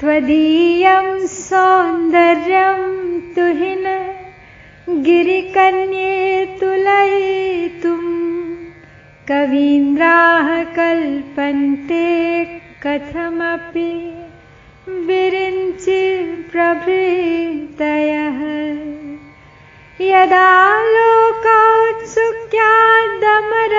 त्वदीयं सौन्दर्यं तुहिन गिरिकन्ये तुलयितुं। कवीन्द्राः कल्पन्ते कथमपि विरिञ्चि प्रभृतयः। यदा लोकोत्सुक्यादमरललना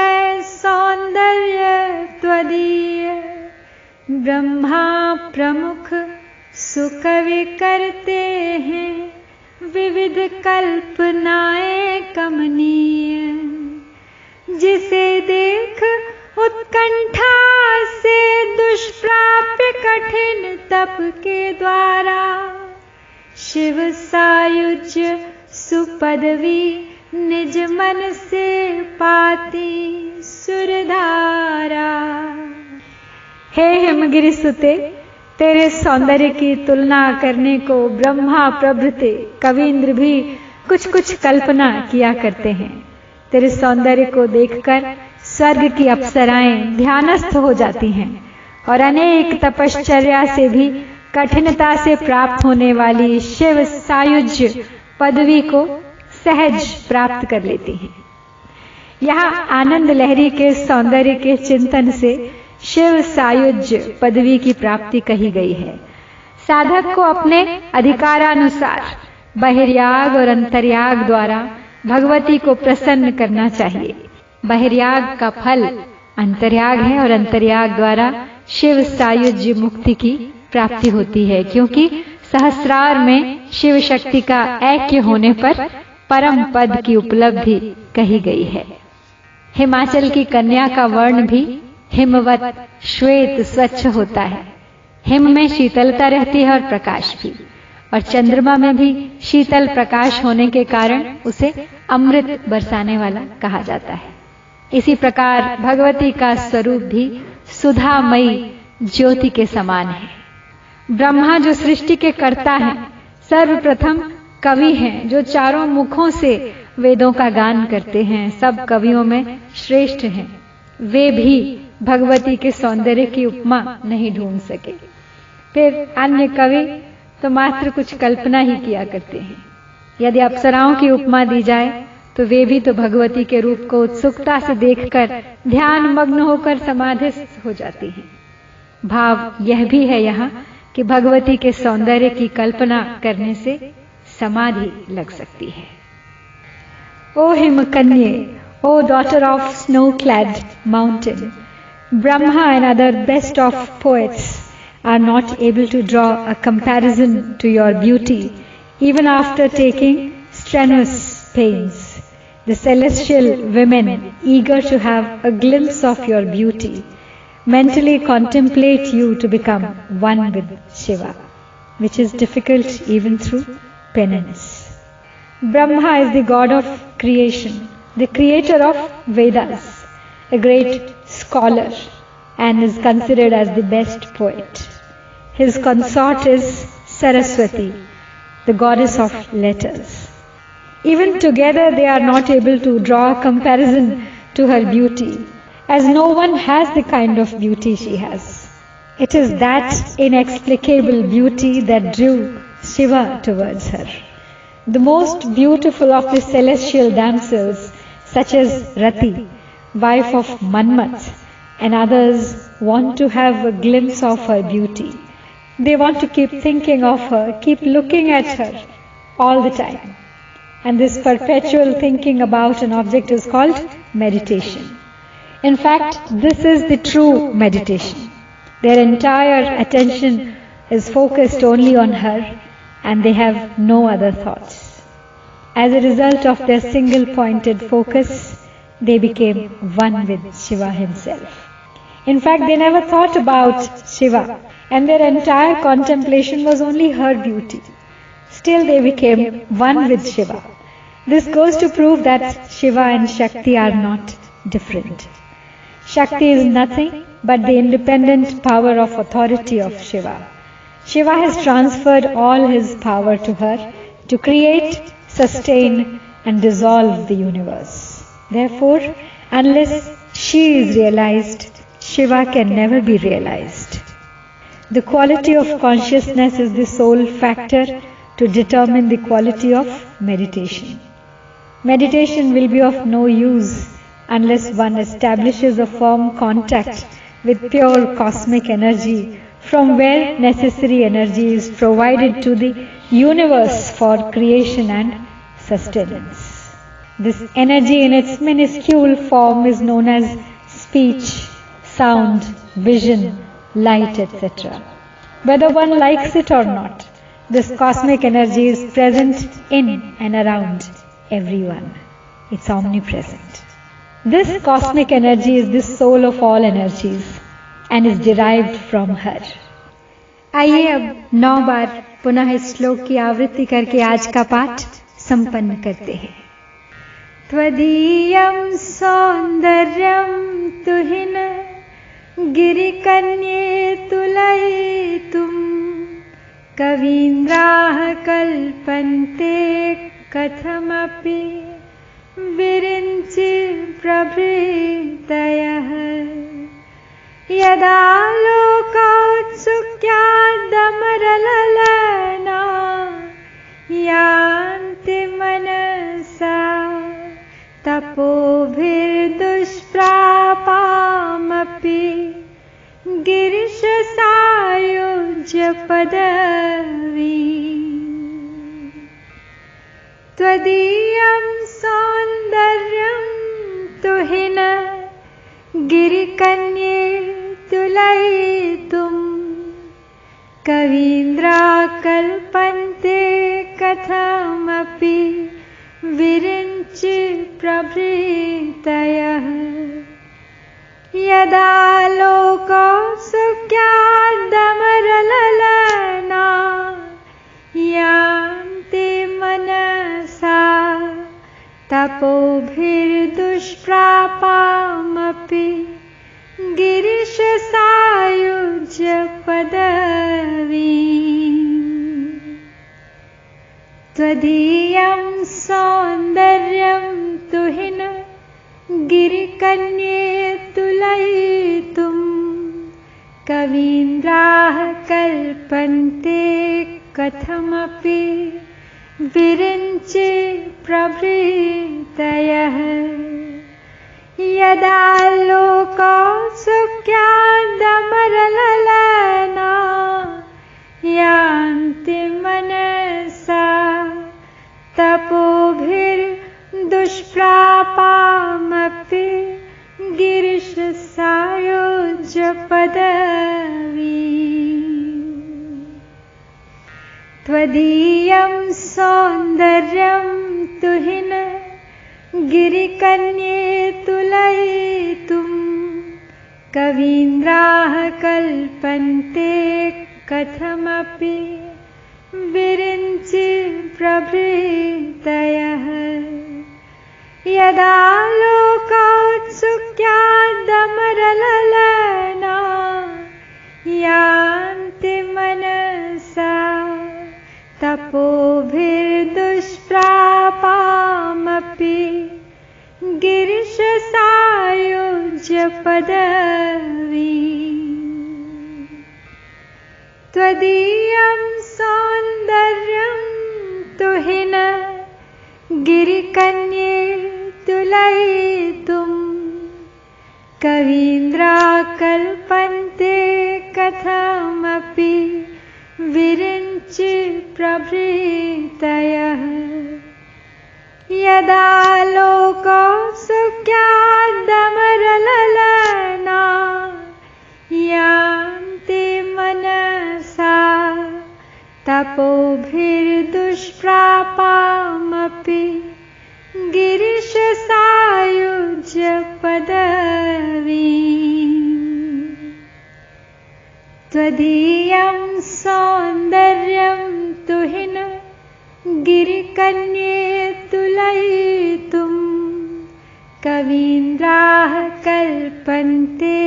अतिशय सौंदर्य त्वदीय ब्रह्मा प्रमुख सुकवि करते हैं, विविध कल्पनाएँ कमनीय। जिसे देख उत्कंठा से दुष्प्राप्य कठिन तप के द्वारा शिव सायुज्य सुपदवी निज मन से पाती सुरधारा। हे हिमगिरी सुते, तेरे सौंदर्य की तुलना करने को ब्रह्मा प्रभृति कविंद्र भी कुछ कुछ कल्पना किया करते हैं। तेरे सौंदर्य को देखकर स्वर्ग की अप्सराएँ ध्यानस्थ हो जाती हैं और अनेक तपश्चर्या से भी कठिनता से प्राप्त होने वाली शिव सायुज्य पदवी को सहज प्राप्त कर लेती हैं। यहाँ आनंद लहरी के, सौंदर्य के चिंतन से शिव सायुज्य पदवी की प्राप्ति कही गई है। साधक को अपने अधिकारानुसार बहिर्याग और अंतर्याग द्वारा भगवती को प्रसन्न करना चाहिए। बहिर्याग का फल अंतर्याग है और अंतर्याग द्वारा शिव सायुज्य मुक्ति की प्राप्ति होती है, क्योंकि सहस्रार में शिव शक्ति का ऐक्य होने पर परम पद की उपलब्धि कही गई है। हिमाचल की कन्या का वर्ण भी हिमवत, श्वेत, स्वच्छ होता है। हिम में शीतलता रहती है और प्रकाश भी। और चंद्रमा में भी शीतल प्रकाश होने के कारण उसे अमृत बरसाने वाला कहा जाता है। इसी प्रकार भगवती का स्वरूप भी सुधामयी ज्योति के समान है। ब्रह्मा जो सृष्टि के कर्ता है, सर्वप्रथम कवि हैं, जो चारों मुखों से वेदों का गान करते हैं, सब कवियों में श्रेष्ठ हैं। वे भी भगवती के सौंदर्य की उपमा नहीं ढूंढ सके। फिर अन्य कवि तो मात्र कुछ कल्पना ही किया करते हैं। यदि अप्सराओं की उपमा दी जाए तो वे भी तो भगवती के रूप को उत्सुकता से देखकर ध्यान मग्न होकर समाधिस्थ हो जाती हैं। भाव यह भी है यहाँ कि भगवती के सौंदर्य की कल्पना करने से समाधि लग सकती है ओ हिमकन्ये ओ daughter of snow clad mountain Brahma and other best of poets are not able to draw a comparison to your beauty even after taking strenuous pains. The celestial women, eager to have a glimpse of your beauty, mentally contemplate you to become one with Shiva, which is difficult even through penance. Brahma is the god of creation, the creator of Vedas, a great scholar, and is considered as the best poet. His consort is Saraswati, the goddess of letters. Even together, they are not able to draw a comparison to her beauty, as no one has the kind of beauty she has. It is that inexplicable beauty that drew Shiva towards her. The most beautiful of the celestial damsels, such as Rati, wife of Manmat, and others want to have a glimpse of her beauty. They want to keep thinking of her, keep looking at her all the time. And this perpetual thinking about an object is called meditation. In fact, this is the true meditation. Their entire attention is focused only on her and they have no other thoughts. As a result of their single pointed focus, they became one with Shiva himself. In fact, they never thought about Shiva, and their entire contemplation was only her beauty. Still, they became one with Shiva. This goes to prove that Shiva and Shakti are not different. Shakti is nothing but the independent power of authority of Shiva. Shiva has transferred all his power to her to create, sustain, and dissolve the universe. Therefore, unless she is realized, Shiva can never be realized. The quality of consciousness is the sole factor to determine the quality of meditation. Meditation will be of no use unless one establishes a firm contact with pure cosmic energy from where necessary energy is provided to the universe for creation and sustenance. This energy in its minuscule form is known as speech, sound, vision, light, etc. Whether one likes it or not, this cosmic energy is present in and around everyone. It's omnipresent. This cosmic energy is the soul of all energies and is derived from her. आइए अब नौ बार पुनः इस श्लोक की आवृत्ति करके आज का पाठ संपन्न करते हैं त्वदीयं सौन्दर्यं तुहिन, गिरिकन्ये तुलयितुं, कवीन्द्राः कल्पन्ते कथमपि विरिञ्चि प्रभृतयः यदा लोकोत्सुक्यादमरललना यान्ति मनसा तपोभिर्दुष्प्रापामपि गिरिशसायुज्यपदवी। त्वदीयं सौन्दर्यं तुहिन गिरिकन्ये तुलयितुं। कवीन्द्रा कल्पन्ते कथमपि विरिञ्चि प्रभृतयः। यदा लोकसुख्यादमरललना यान्ति मनसा तपोभिर्दुष्प्रापामपि गिरिशसायुज्यपदवी त्वदीयं सौन्दर्यं तुहिन गिरिकन्ये तुलयितुं कवीन्द्राः कल्पन्ते कथमपि विरिञ्चि प्रभृतयः यदा लोको सुख्यादमरललना कवीन्द्राः कल्पन्ते कथमपि विरिञ्चि प्रभृतयः। यदा लोकोत्सुक्यादमरललना यान्ति मनसा तपोभिर्दुष्प्रापामपि पदवी। त्वदीयं सौन्दर्यं तु हि न गिरिकन्ये तुलयितुम् कवित्राकल्पन् तपोभिर्दुष्प्रापामपि गिरिशसायुज्यपदवी। त्वदीयं सौन्दर्यं तुहिन गिरिकन्ये तुलयितुं कवीन्द्राः कल्पन्ते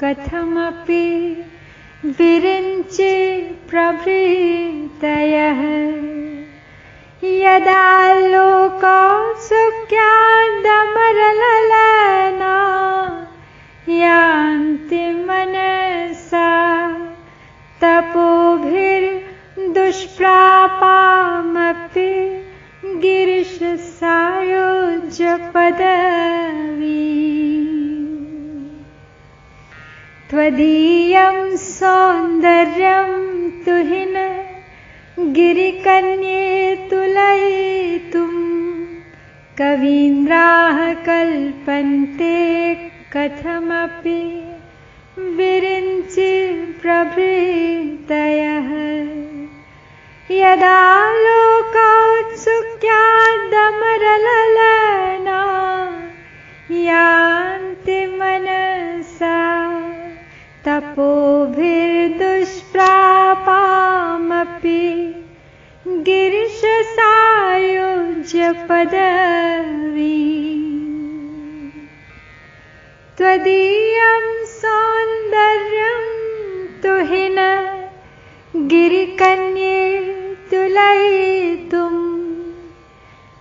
कथमपि विरिञ्चे प्रभृतयः यदा लोको सुख्यादमरललना यान्ति मनसा तपोभिर्दुष्प्रापामपि गिरिशसायोज्यपदवी त्वदीयं सौन्दर्यं तुहिन गिरिकन्ये तुलयितुं। कवीन्द्राः कल्पन्ते कथमपि विरिञ्चि प्रभृतयः। यदा लोकोत्सुक्यादमरललना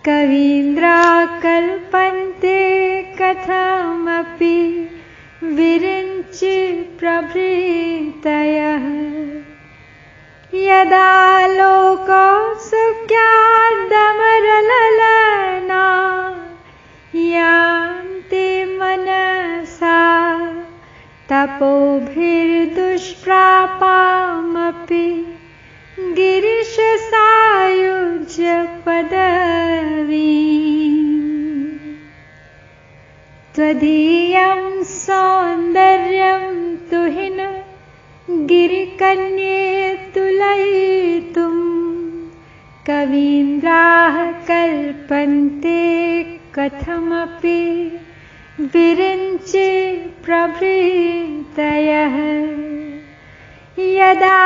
कवीन्द्रा कल्पन्ते कथमपि विरिञ्चि प्रभृतयः। यदा लोको सुख्यादमरललना यान्ति मनसा तपोभिर्दुष्प्रापामपि गिरिशसायुज्यपदवी त्वदीयं सौन्दर्यं तुहिन गिरिकन्ये तुलयितुं कवीन्द्राः कल्पन्ते कथमपि विरिञ्चि यदा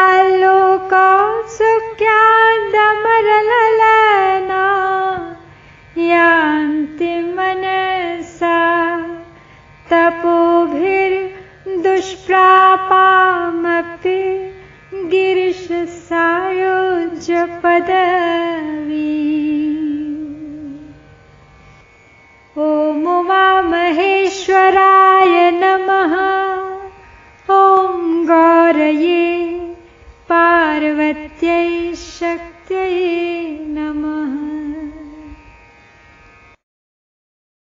लोको सुख्यादमरललना यान्ति प्रापामपि गिरिशसायोज्यपद